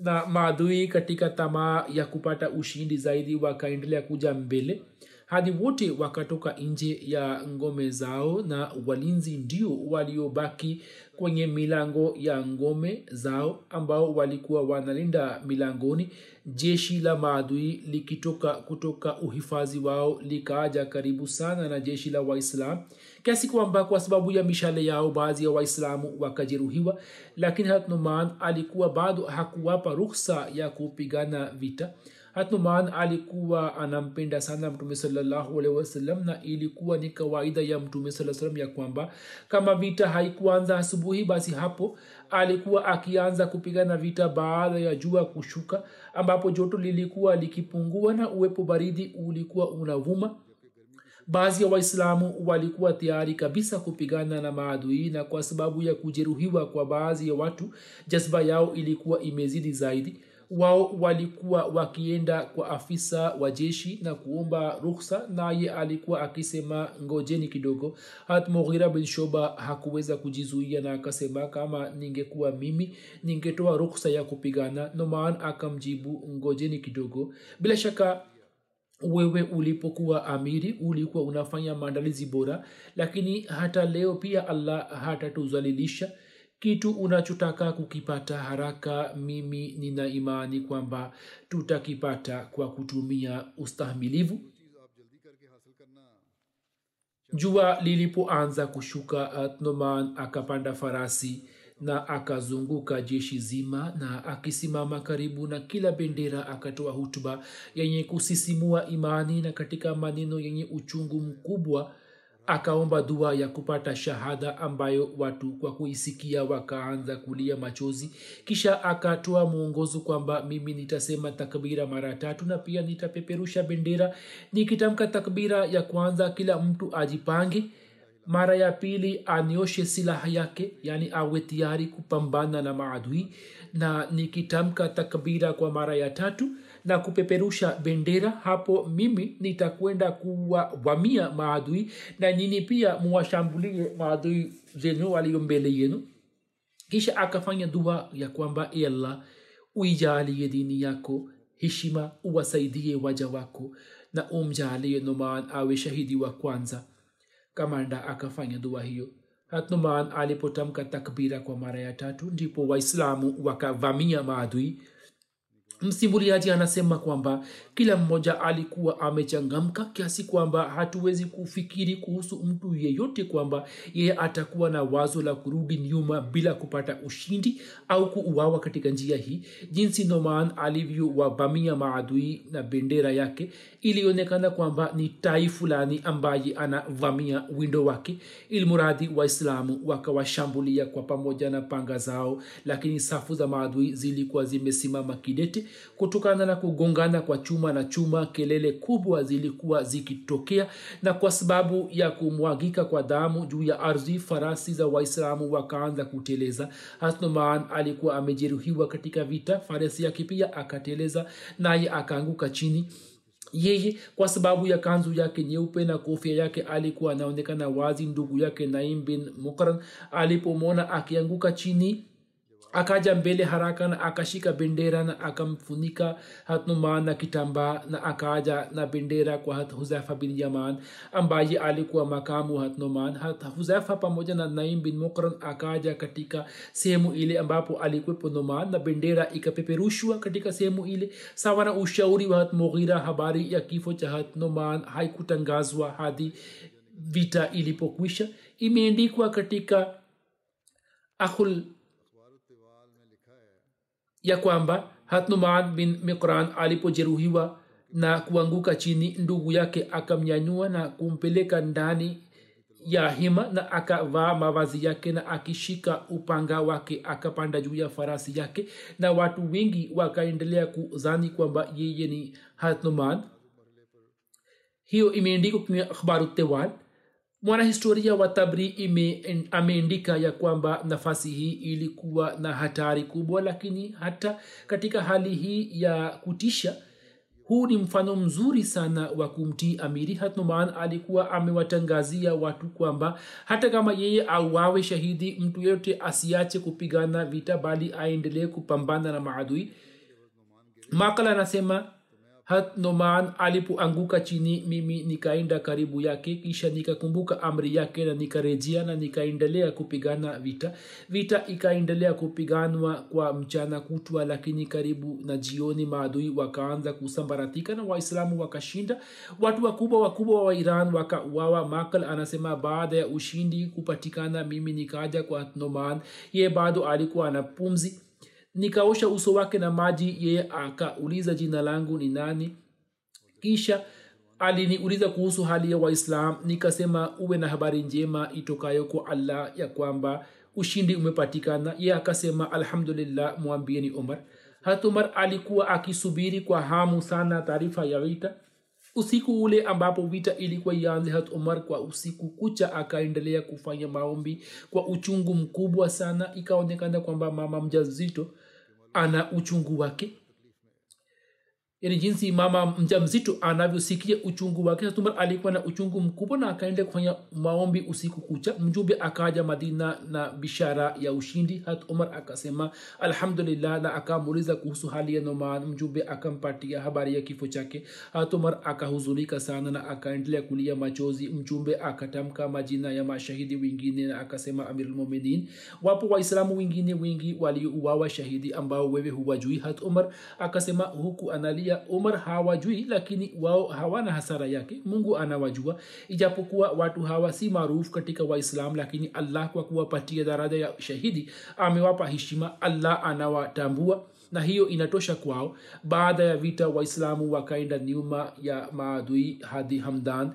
na maadui katika tamaa ya kupata ushindi zaidi wakaendelea kuja mbele. Hadi wote wakatoka nje ya ngome zao na walinzi ndio waliobaki kwenye milango ya ngome zao ambao walikuwa wanalinda milangoni. Jeshi la maadui likitoka kutoka uhifadhi wao likaaja karibu sana na jeshi la waislam kiasi kwamba kwa sababu ya mishale yao baadhi ya waislamu wakajeruhiwa lakini hatnuman alikuwa bado hakuwapa ruksa ya kupigana vita hatnuman alikuwa anampenda sana mtume salallahu wasalam na ilikuwa ni kawaida ya mtume saa salam ya kwamba kama vita haikuanza asubuhi basi hapo alikuwa akianza kupigana vita baada ya jua kushuka ambapo joto lilikuwa likipungua na uwepo baridi ulikuwa unavuma. Baadhi ya waislamu walikuwa tayari kabisa kupigana na maadui na kwa sababu ya kujeruhiwa kwa baadhi ya watu jazba yao ilikuwa imezidi zaidi wao walikuwa wakienda kwa afisa wa jeshi na kuomba rukhsa naye alikuwa akisema ngojeni kidogo. Hat mughira bin shoba hakuweza kujizuia na akasema kama ningekuwa mimi ningetoa rukhsa ya kupigana. Noman akamjibu ngojeni kidogo. Bila shaka wewe ulipokuwa amiri ulikuwa unafanya maandalizi bora lakini hata leo pia allah hatatuzalilisha kitu unachotaka kukipata haraka mimi nina imani kwamba tutakipata kwa kutumia ustahimilivu. Jua lilipoanza kushuka atnoman akapanda farasi na akazunguka jeshi zima na akisimama karibu na kila bendera akatoa hutuba yenye kusisimua imani na katika maneno yenye uchungu mkubwa akaomba dua ya kupata shahada ambayo watu kwa kuisikia wakaanza kulia machozi. Kisha akatoa mwongozo kwamba mimi nitasema takbira mara tatu na pia nitapeperusha bendera. Nikitamka takbira ya kwanza kila mtu ajipange. Mara ya pili anioshe silaha yake yani awe tayari kupambana na maadui. Na nikitamka takbira kwa mara ya tatu na kupeperusha bendera hapo mimi nitakwenda kuwavamia maadui na nyini pia muwashambulie maadui zenu waliyo mbele yenu. Kisha akafanya dua ya kwamba e allah dini yako heshima uwasaidie waja wako na umjalie numan awe shahidi wa kwanza. Kamanda akafanya dua hiyo. Hatnuman alipotamka takbira kwa mara ya tatu ndipo waislamu wakavamia maadui msimuliaji anasema kwamba kila mmoja alikuwa amechangamka kiasi kwamba hatuwezi kufikiri kuhusu mtu yeyote kwamba yeye atakuwa na wazo la kurudi nyuma bila kupata ushindi au kuuawa katika njia hii. Jinsi noman alivyowavamia maadui na bendera yake ilionekana kwamba ni tai fulani ambaye anavamia windo wake ilmuradhi waislamu wakawashambulia kwa pamoja na panga zao. Lakini safu za maadui zilikuwa zimesimama kidete kutokana na kugongana kwa chuma na chuma. Kelele kubwa zilikuwa zikitokea na kwa sababu ya kumwagika kwa damu juu ya ardhi farasi za waislamu wakaanza kuteleza. Hasnuman alikuwa amejeruhiwa katika vita. Farasi yake pia akateleza naye akaanguka chini yeye kwa sababu ya kanzu yake nyeupe na kofia yake alikuwa anaonekana wazi ndugu yake naim bin mukran alipomwona akianguka chini akaja mbele haraka na akashika bendera na akamfunika hatnuman na kitambaa na akaja na bendera kwa hat huzafa bin yaman ambaye alikuwa makamu hatnuman. Hat huzafa pamoja na naim bin mukran akaja katika sehemu ile ambapo alikuwepo noman na bendera ikapeperushwa katika sehemu ile. Sawa na ushauri wa hatmughira habari ya kifo cha hatnuman haikutangazwa hadi vita ilipokwisha. Imeendikwa katika akhul ya kwamba hatnuman bin mikran alipojeruhiwa na kuanguka chini ndugu yake akamnyanyua na kumpeleka ndani ya hima na akavaa mavazi yake na akishika upanga wake akapanda juu ya farasi yake. Na watu wengi wakaendelea kuzani kwamba yeye ni hatnuman. Hiyo imeendikwa kwenye akhbaru tewal mwanahistoria wa tabri ameandika ya kwamba nafasi hii ilikuwa na hatari kubwa lakini hata katika hali hii ya kutisha huu ni mfano mzuri sana wa kumtii amiri. Hatnuman alikuwa amewatangazia watu kwamba hata kama yeye auawe shahidi mtu yeyote asiache kupigana vita bali aendelee kupambana na maadui. Makala anasema hat noman alipoanguka chini mimi nikaenda karibu yake kisha nikakumbuka amri yake na nikarejea na nikaendelea kupigana vita. Vita ikaendelea kupiganwa kwa mchana kutwa lakini karibu na jioni maadui wakaanza kusambaratika na waislamu wakashinda. Watu wakubwa wakubwa wa iran wakauawa. Makal anasema baada ya ushindi kupatikana mimi nikaja kwa noman. Ye bado alikuwa ana pumzi nikaosha uso wake na maji yeye akauliza jina langu ni nani? Kisha aliniuliza kuhusu hali ya waislam. Nikasema uwe na habari njema itokayo kwa allah ya kwamba ushindi umepatikana. Ye akasema alhamdulillah mwambieni omar. Hatumar alikuwa akisubiri kwa hamu sana taarifa ya vita. Usiku ule ambapo vita ilikuwa ianze hat omar kwa usiku kucha akaendelea kufanya maombi kwa uchungu mkubwa sana. Ikaonekana kwamba mama mjazito ana uchungu wake yani jinsi mama mja mzito anavyosikia uchungu wake. Umar alikuwa na uchungu mkubwa na akaenda kufanya maombi usiku kucha. Mjumbe akaja madina na bishara ya ushindi. Hat umar akasema alhamdulillah na akamuuliza kuhusu hali ya noman. Mjumbe akampatia habari ya kifo chake. Hat umar akahuzunika sana na akaendelea kulia machozi. Mjumbe akatamka majina ya mashahidi wengine na akasema amirulmuminin wapo waislamu wengine wengi waliouawa shahidi ambao wewe huwajui. Hat umar akasema huku analia ya umar hawajui lakini wao hawana hasara yake. Mungu anawajua. Ijapokuwa watu hawa si maarufu katika waislam lakini allah kwa kuwapatia daraja ya shahidi amewapa heshima. Allah anawatambua na hiyo inatosha kwao. Baada ya vita waislamu wakaenda nyuma ya maadui hadi hamdan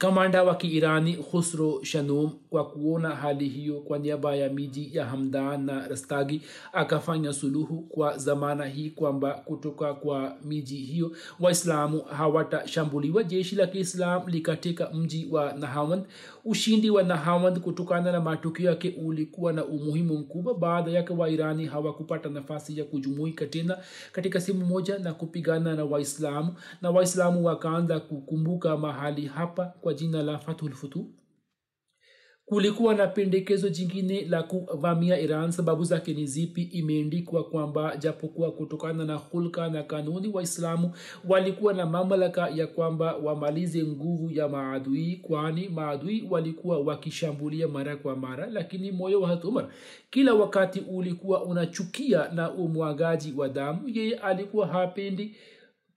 kamanda wa kiirani khusro shanum kwa kuona hali hiyo kwa niaba ya miji ya hamdan na rastagi akafanya suluhu kwa zamana hii kwamba kutoka kwa miji hiyo waislamu hawatashambuliwa. Jeshi la kiislam likateka mji wa nahawand. Ushindi wa nahawand kutokana na matukio yake ulikuwa na umuhimu mkubwa. Baada yake wairani hawakupata nafasi ya kujumuika tena katika sehemu moja na kupigana na waislamu. Na waislamu wakaanza kukumbuka mahali hapa kwa jina la fathulfutu kulikuwa na pendekezo jingine la kuvamia iran. Sababu zake ni zipi? Imeendikwa kwamba japokuwa kutokana na hulka na kanuni waislamu walikuwa na mamlaka ya kwamba wamalize nguvu ya maadui kwani maadui walikuwa wakishambulia mara kwa mara. Lakini moyo wa hatumar kila wakati ulikuwa unachukia na umwagaji wa damu yeye alikuwa hapendi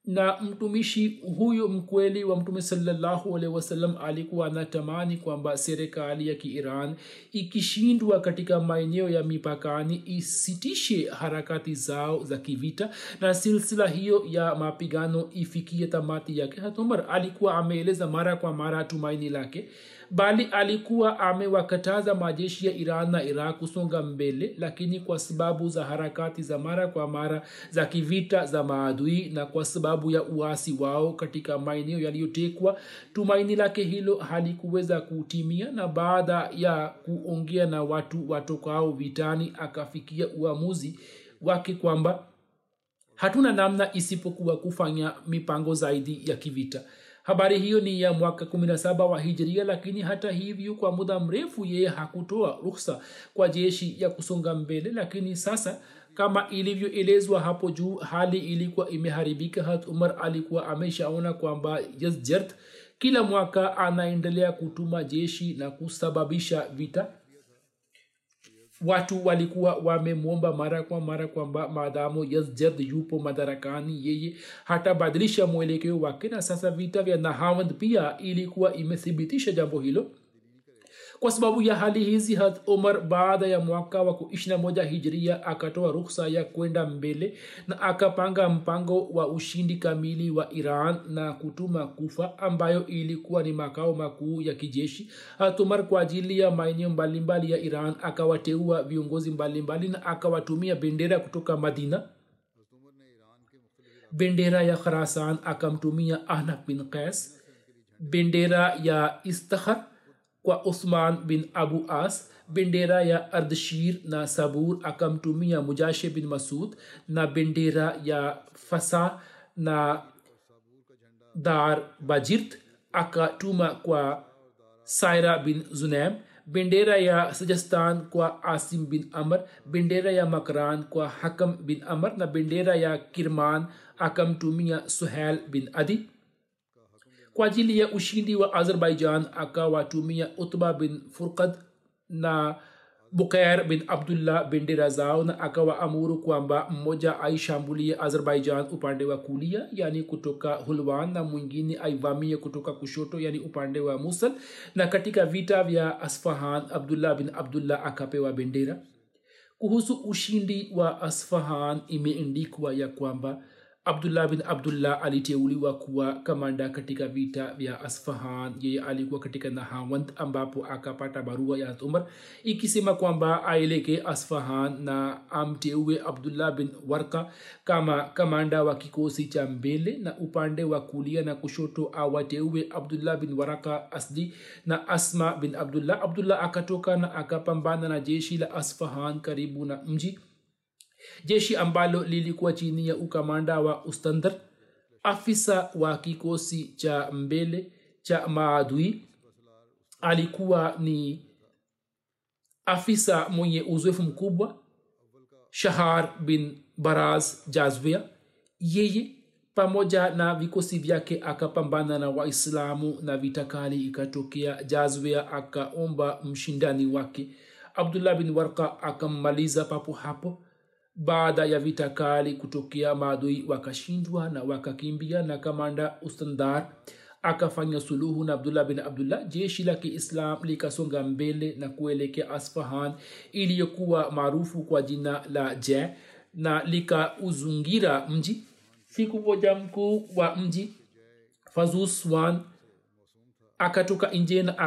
na mtumishi huyo mkweli wa mtume salallahu alehi wasallam alikuwa anatamani kwamba serikali ya kiiran ikishindwa katika maeneo ya mipakani isitishe harakati zao za kivita na silsila hiyo ya mapigano ifikie tamati yake. Hatumar alikuwa ameeleza mara kwa mara tumaini lake bali alikuwa amewakataza majeshi ya iran na iraq kusonga mbele lakini kwa sababu za harakati za mara kwa mara za kivita za maadui na kwa sababu ya uasi wao katika maeneo yaliyotekwa tumaini lake hilo halikuweza kutimia na baada ya kuongea na watu watokao vitani akafikia uamuzi wake kwamba hatuna namna isipokuwa kufanya mipango zaidi ya kivita habari hiyo ni ya mwaka 17 wa hijiria lakini hata hivyo kwa muda mrefu yeye hakutoa ruhsa kwa jeshi ya kusonga mbele lakini sasa kama ilivyoelezwa hapo juu hali ilikuwa imeharibika. Hat umar alikuwa ameshaona kwamba yazjert kila mwaka anaendelea kutuma jeshi na kusababisha vita watu walikuwa wamemwomba mara kwa mara kwamba maadamu yazjad yupo madarakani yeye hatabadilisha mwelekeo wake. Na sasa vita vya nahawand pia ilikuwa imethibitisha jambo hilo kwa sababu ya hali hizi hadh umar baada ya mwaka wa kuishina moja hijria akatoa ruksa ya kwenda mbele na akapanga mpango wa ushindi kamili wa iran na kutuma kufa ambayo ilikuwa ni makao makuu ya kijeshi. Hadh umar kwa ajili ya maeneo mbalimbali ya iran akawateua viongozi mbalimbali na akawatumia bendera kutoka madina. Bendera ya kharasan akamtumia ahnak bin qais. Bendera ya istakhar کو عثمان ب بن ابواز بنڈیرا اردشیر نہ صبور اکم ٹومی یا مجاشب بن مسعود نہ بنڈیرا یا فسا نہ دار بجرت اکا ٹوما کو سائرہ بن زنیم بنڈیرا یا سجستان کو عاصم بن امر بنڈیرا یا مکران کو حکم بن امر نہ بنڈیرا یا کرمان اکم ٹو میاں سہیل بن ادی kwa ajili ya ushindi wa azerbaijan akawatumia utba bin furkad na bukair bin abdullah bendera zao na akawaamuru kwamba mmoja aishambulie azerbaijan upande wa kulia yani kutoka hulwan na mwingine aivamie kutoka kushoto yani upande wa musul na katika vita vya asfahan abdullah bin abdullah akapewa bendera. Kuhusu ushindi wa asfahan imeendikwa ya kwamba abdullah bin abdullah aliteuliwa kuwa kamanda katika vita vya asfahan. Yeye alikuwa katika nahawand ambapo akapata barua ya umar ikisema kwamba aeleke asfahan na amteue abdullah bin warka kama kamanda wa kikosi cha mbele na upande wa kulia na kushoto awateue abdullah bin waraka asdi na asma bin abdullah. Abdullah akatoka na akapambana na jeshi la asfahan karibu na mji jeshi ambalo lilikuwa chini ya ukamanda wa ustandar afisa wa kikosi cha mbele cha maadui alikuwa ni afisa mwenye uzoefu mkubwa shahar bin baraz jazwia yeye pamoja na vikosi vyake akapambana na waislamu na vita kali ikatokea. Jazwia akaomba mshindani wake. Abdullah bin warka akammaliza papo hapo baada ya vita kali kutokea maadui wakashindwa na wakakimbia na kamanda ustandar akafanya suluhu na abdullah bin abdullah. Jeshi la kiislam likasonga mbele na kuelekea asfahan iliyokuwa maarufu kwa jina la je na likauzungira mji. Siku moja mkuu wa mji fazuswan akatoka nje na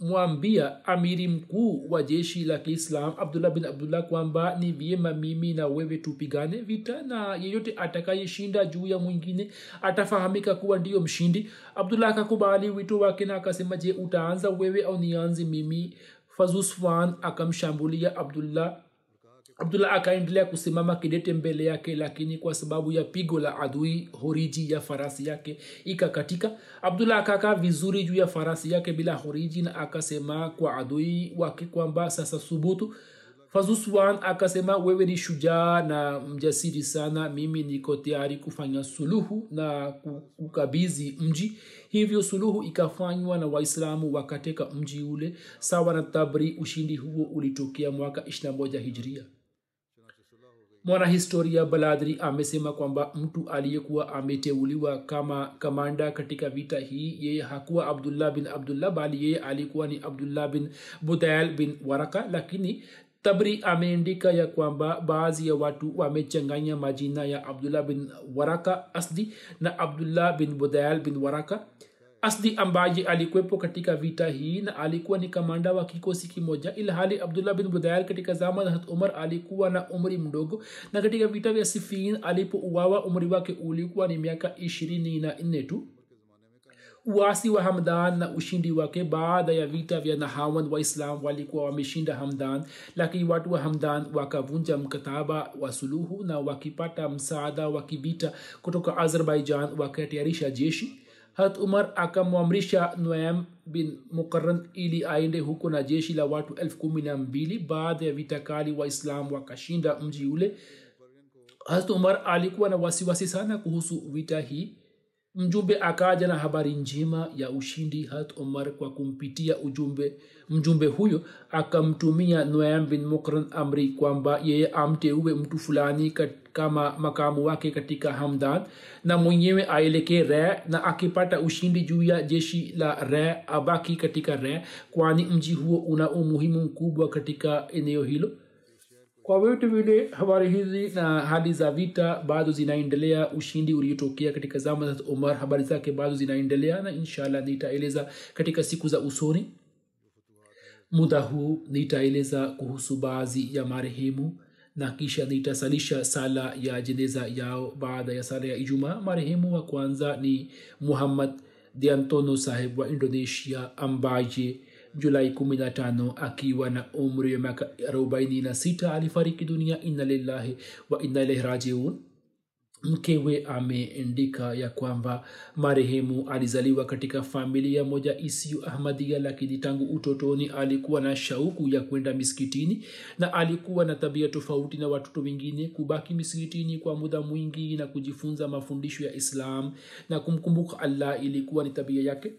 akamwambia amiri mkuu wa jeshi la kiislam abdullah bin abdullah kwamba ni vyema mimi na wewe tupigane vita na yeyote atakayeshinda juu ya mwingine atafahamika kuwa ndiyo mshindi. Abdullah akakubali wito wake na akasema je utaanza wewe au nianze mimi? Fazusfan akamshambulia abdullah abdullah akaendelea kusimama kidete mbele yake lakini kwa sababu ya pigo la adui horiji ya farasi yake ikakatika. Abdullah akakaa vizuri juu ya farasi yake bila horiji na akasema kwa adui wake kwamba sasa subutu. Fazuswan akasema wewe ni shujaa na mjasiri sana. Mimi niko tayari kufanya suluhu na kukabizi mji. Hivyo suluhu ikafanywa na waislamu wakateka mji ule sawa na tabri. Ushindi huo ulitokea mwaka 21 hijria mwanahistoria baladri amesema kwamba mtu aliyekuwa ameteuliwa kama kamanda katika vita hii yeye hakuwa abdullah bin abdullah bali yeye alikuwa ni abdullah bin budail bin waraka. Lakini tabri ameandika ya kwamba baadhi ya watu wamechanganya majina ya abdullah bin waraka asdi na abdullah bin budail bin waraka asdi ambaye alikuwepo katika vita hii na alikuwa ni kamanda wa kikosi kimoja ilhali abdullah bin budail katika zama za umar alikuwa na umri mdogo na katika vita vya sifin alipouawa umri wake ulikuwa ni miaka ishirini na nne tu. Uasi wa hamdan na ushindi wake baada ya vita vya nahawan waislam walikuwa wameshinda hamdan lakini watu wa hamdan wakavunja mkataba wa suluhu na wakipata msaada wa kivita kutoka azerbaijan wakatayarisha jeshi hat umar akamwamrisha noam bin mukaran ili aende huko na jeshi la watu elfu kumi na mbili baada ya vita kali waislam wakashinda mji ule. Harat umar alikuwa na wasiwasi sana kuhusu vita hii. Mjumbe akaja na habari njema ya ushindi. Hat umar kwa kumpitia ujumbe mjumbe huyo akamtumia noam bin mukran amri kwamba yeye amteue mtu fulani kama makamu wake katika hamdan na mwenyewe aelekee re na akipata ushindi juu ya jeshi la re abaki katika re kwani mji huo una umuhimu mkubwa katika eneo hilo. Kwa vyote vile habari hizi na hali za vita bado zinaendelea ushindi uliotokea katika zama za umar habari zake bado zinaendelea na inshallah nitaeleza katika siku za usoni. Muda huu nitaeleza kuhusu baadhi ya marehemu na kisha nitasalisha sala ya jeneza yao baada ya sala ya ijumaa. Marehemu wa kwanza ni muhammad diantono saheb wa indonesia ambaye julai 15 akiwa na umri wa miaka 46 alifariki dunia. Inna lillahi wa inna ilaihi rajiun mkewe ameandika ya kwamba marehemu alizaliwa katika familia moja isiyo ahmadia lakini tangu utotoni alikuwa na shauku ya kwenda misikitini na alikuwa na tabia tofauti na watoto wengine. Kubaki misikitini kwa muda mwingi na kujifunza mafundisho ya islam na kumkumbuka allah ilikuwa ni tabia yake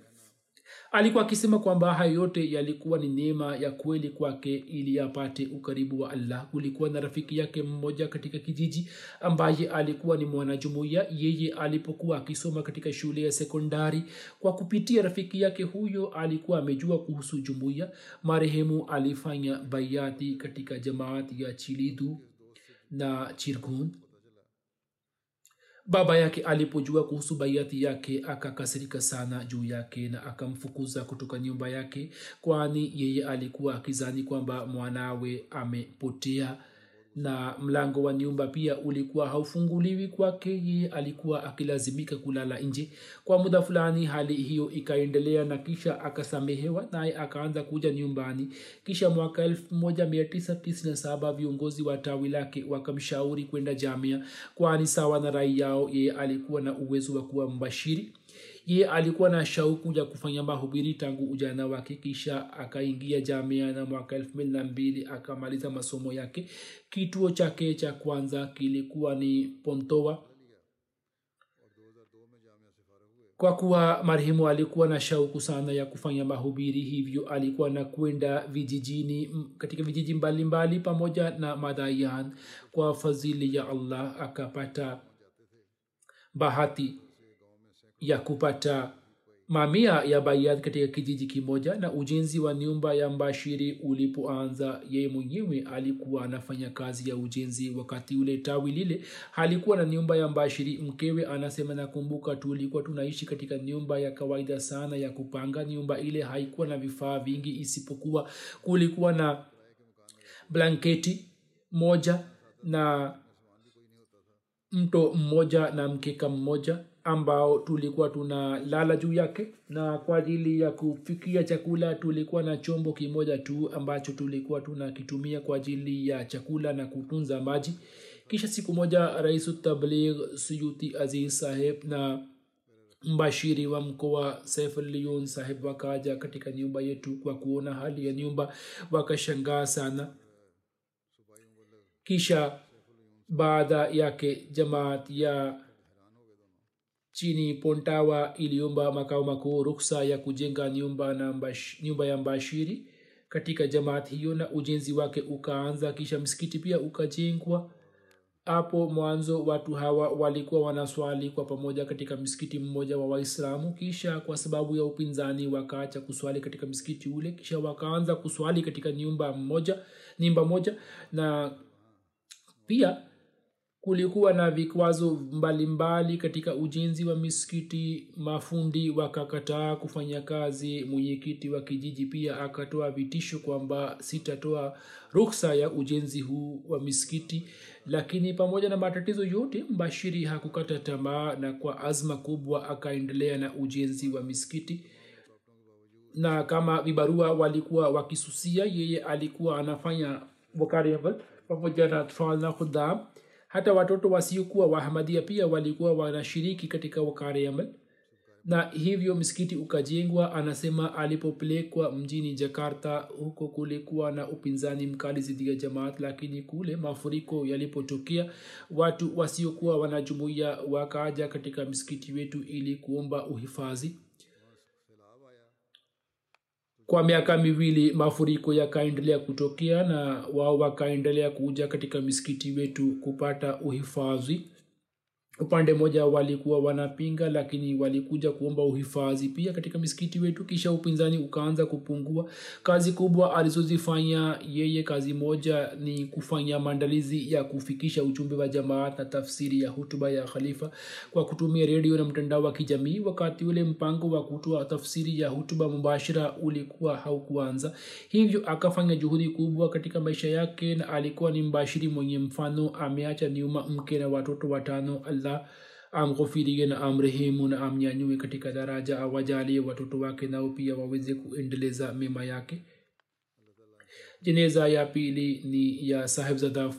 alikuwa akisema kwamba hayo yote yalikuwa ni neema ya kweli kwake ili apate ukaribu wa allah. Kulikuwa na rafiki yake mmoja katika kijiji ambaye alikuwa ni mwanajumuiya. Yeye alipokuwa akisoma katika shule ya sekondari kwa kupitia rafiki yake huyo alikuwa amejua kuhusu jumuiya. Marehemu alifanya baiati katika jamaati ya chilidu na chirgun baba yake alipojua kuhusu baiati yake akakasirika sana juu yake na akamfukuza kutoka nyumba yake kwani yeye alikuwa akizani kwamba mwanawe amepotea na mlango wa nyumba pia ulikuwa haufunguliwi kwake yeye alikuwa akilazimika kulala nje. Kwa muda fulani hali hiyo ikaendelea na kisha akasamehewa naye akaanza kuja nyumbani. Kisha mwaka 1997 viongozi wa tawi lake wakamshauri kwenda jamia kwani sawa na rai yao yeye alikuwa na uwezo wa kuwa mbashiri ye alikuwa na shauku ya kufanya mahubiri tangu ujana wake kisha akaingia jamia na mwaka elfu mbili na mbili akamaliza masomo yake. Kituo chake cha kwanza kilikuwa ni pontoa kwa kuwa marehemu alikuwa na shauku sana ya kufanya mahubiri hivyo alikuwa na kwenda vijijini katika vijiji mbalimbali mbali, pamoja na madayan kwa fadhili ya allah akapata bahati ya kupata mamia ya bayat katika kijiji kimoja na ujenzi wa nyumba ya mbashiri ulipoanza yeye mwenyewe alikuwa anafanya kazi ya ujenzi. Wakati ule tawi lile halikuwa na nyumba ya mbashiri mkewe anasema nakumbuka tulikuwa tunaishi katika nyumba ya kawaida sana ya kupanga. Nyumba ile haikuwa na vifaa vingi isipokuwa kulikuwa na blanketi moja na mto mmoja na mkeka mmoja ambao tulikuwa tunalala juu yake. Na kwa ajili ya kufikia chakula tulikuwa na chombo kimoja tu ambacho tulikuwa tunakitumia kwa ajili ya chakula na kutunza maji. Kisha siku moja raisu tabligh suyuti aziz saheb na mbashiri wa mkoa saifuliyun saheb wakaja katika nyumba yetu kwa kuona hali ya nyumba. Wakashangaa sana. Kisha baada yake jamaat ya chini pontawa iliomba makao makuu ruksa ya kujenga nyumba, na mbash, nyumba ya mbashiri katika jamaat hiyo na ujenzi wake ukaanza kisha msikiti pia ukajengwa. Hapo mwanzo watu hawa walikuwa wanaswali kwa pamoja katika msikiti mmoja wa waislamu kisha kwa sababu ya upinzani wakaacha kuswali katika msikiti ule kisha wakaanza kuswali katika nyumba moja nyumba moja na pia kulikuwa na vikwazo mbalimbali katika ujenzi wa misikiti. Mafundi wakakataa kufanya kazi. Mwenyekiti wa kijiji pia akatoa vitisho kwamba sitatoa ruksa ya ujenzi huu wa misikiti. Lakini pamoja na matatizo yote mbashiri hakukata tamaa na kwa azma kubwa akaendelea na ujenzi wa misikiti. Na kama vibarua walikuwa wakisusia yeye alikuwa anafanya wakariamal pamoja na tfal na khudam hata watoto wasiokuwa wahamadia pia walikuwa wanashiriki katika wakariamal na hivyo msikiti ukajengwa anasema alipopelekwa mjini jakarta huko kulikuwa na upinzani mkali zidi ya jamaat lakini kule mafuriko yalipotokea watu wasiokuwa wanajumuia wakaja katika msikiti wetu ili kuomba uhifadhi kwa miaka miwili mafuriko yakaendelea kutokea na wao wakaendelea kuja katika misikiti wetu kupata uhifadhi upande mmoja walikuwa wanapinga lakini walikuja kuomba uhifadhi pia katika misikiti wetu kisha upinzani ukaanza kupungua. Kazi kubwa alizozifanya yeye kazi moja ni kufanya maandalizi ya kufikisha uchumbe wa jamaat na tafsiri ya hutuba ya khalifa kwa kutumia redio na mtandao wa kijamii. Wakati ule mpango wa kutoa tafsiri ya hutuba mubashira ulikuwa haukuanza. Hivyo akafanya juhudi kubwa katika maisha yake na alikuwa ni mbashiri mwenye mfano. Ameacha nyuma mke na watoto watano. Allah amghofirie na amrehemu na amnyanyue katika daraja awajalie watoto wake nao pia waweze kuendeleza mema yake. Jeneza ya pili ni ya sahibzada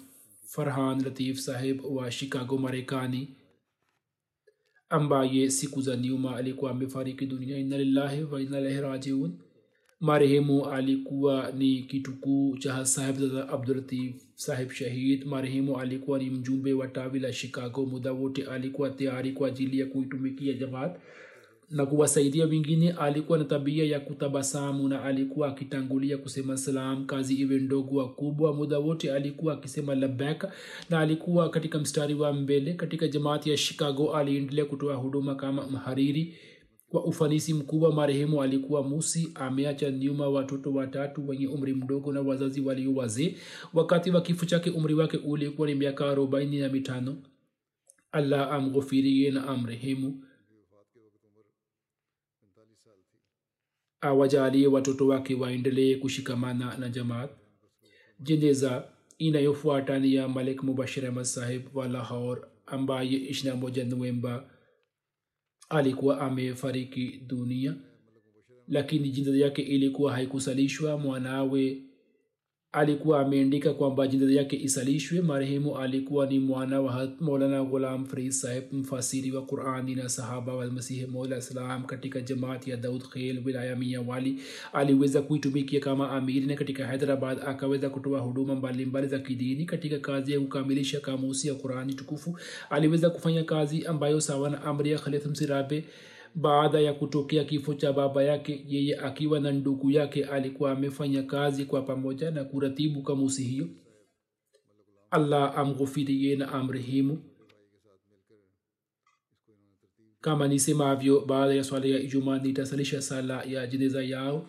farhan latif sahib wa chicago marekani ambaye siku za nyuma alikuwa amefariki dunia. Inna lillahi marehemu alikuwa ni kitukuu cha sahib abdulatif sahib shahid. Marehemu alikuwa ni mjumbe wa tawi la chicago. Muda wote alikuwa tayari kwa ajili ya kuitumikia jamaat na kuwasaidia wengine. Alikuwa na tabia ya kutabasamu na alikuwa akitangulia kusema salam kazi iwe ndogo wa kubwa. Muda wote alikuwa akisema labek na alikuwa katika mstari wa mbele. Katika jamaati ya chicago aliendelea kutoa huduma kama mhariri kwa ufanisi mkubwa marehemu alikuwa musi ameacha nyuma watoto watatu wenye umri mdogo na wazazi walio wazee. Wakati wa kifo chake umri wake ulikuwa ni miaka arobaini na mitano. Allah amghofirie na amrehemu. Awajalie watoto wake waendelee kushikamana na jamaat. Jeneza inayofuata ni ya malik mubashir ahmad sahib wa lahor ambaye 21 novemba alikuwa amefariki dunia lakini jinda yake ilikuwa haikusalishwa mwanawe alikuwa ameandika kwamba jinda yake isalishwe marehemu alikuwa ni mwana wa maulana ghulam farid sahib mfasiri wa qurani na sahaba walmasihi maula salam katika jamaati ya daud khel wilaya miawali aliweza kuitumikia kama amiri na katika hyderabad akaweza kutoa huduma mbalimbali za kidini katika kazi ya kukamilisha kamusi ya qurani tukufu. Aliweza kufanya kazi ambayo sawa na amri ya khalith msirabe baada ya kutokea kifo cha baba yake yeye akiwa na ndugu yake alikuwa amefanya kazi kwa pamoja na kuratibu kamusi hiyo. Allah amghufirie na amrehemu. Kama nisemavyo baada ya swala ya ijumaa nitasalisha sala ya jeneza yao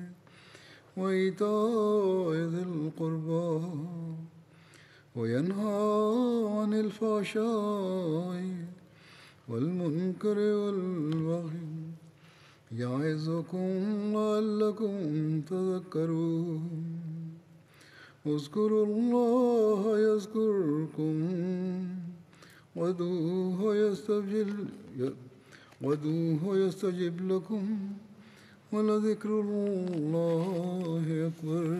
وإيتاء ذي القربى وينهى عن الفحشاء والمنكر والبغي يعظكم لعلكم تذكرون. اذكروا الله يذكركم ودوه يستجب ودوه يستجب لكم. ولذكر الله أكبر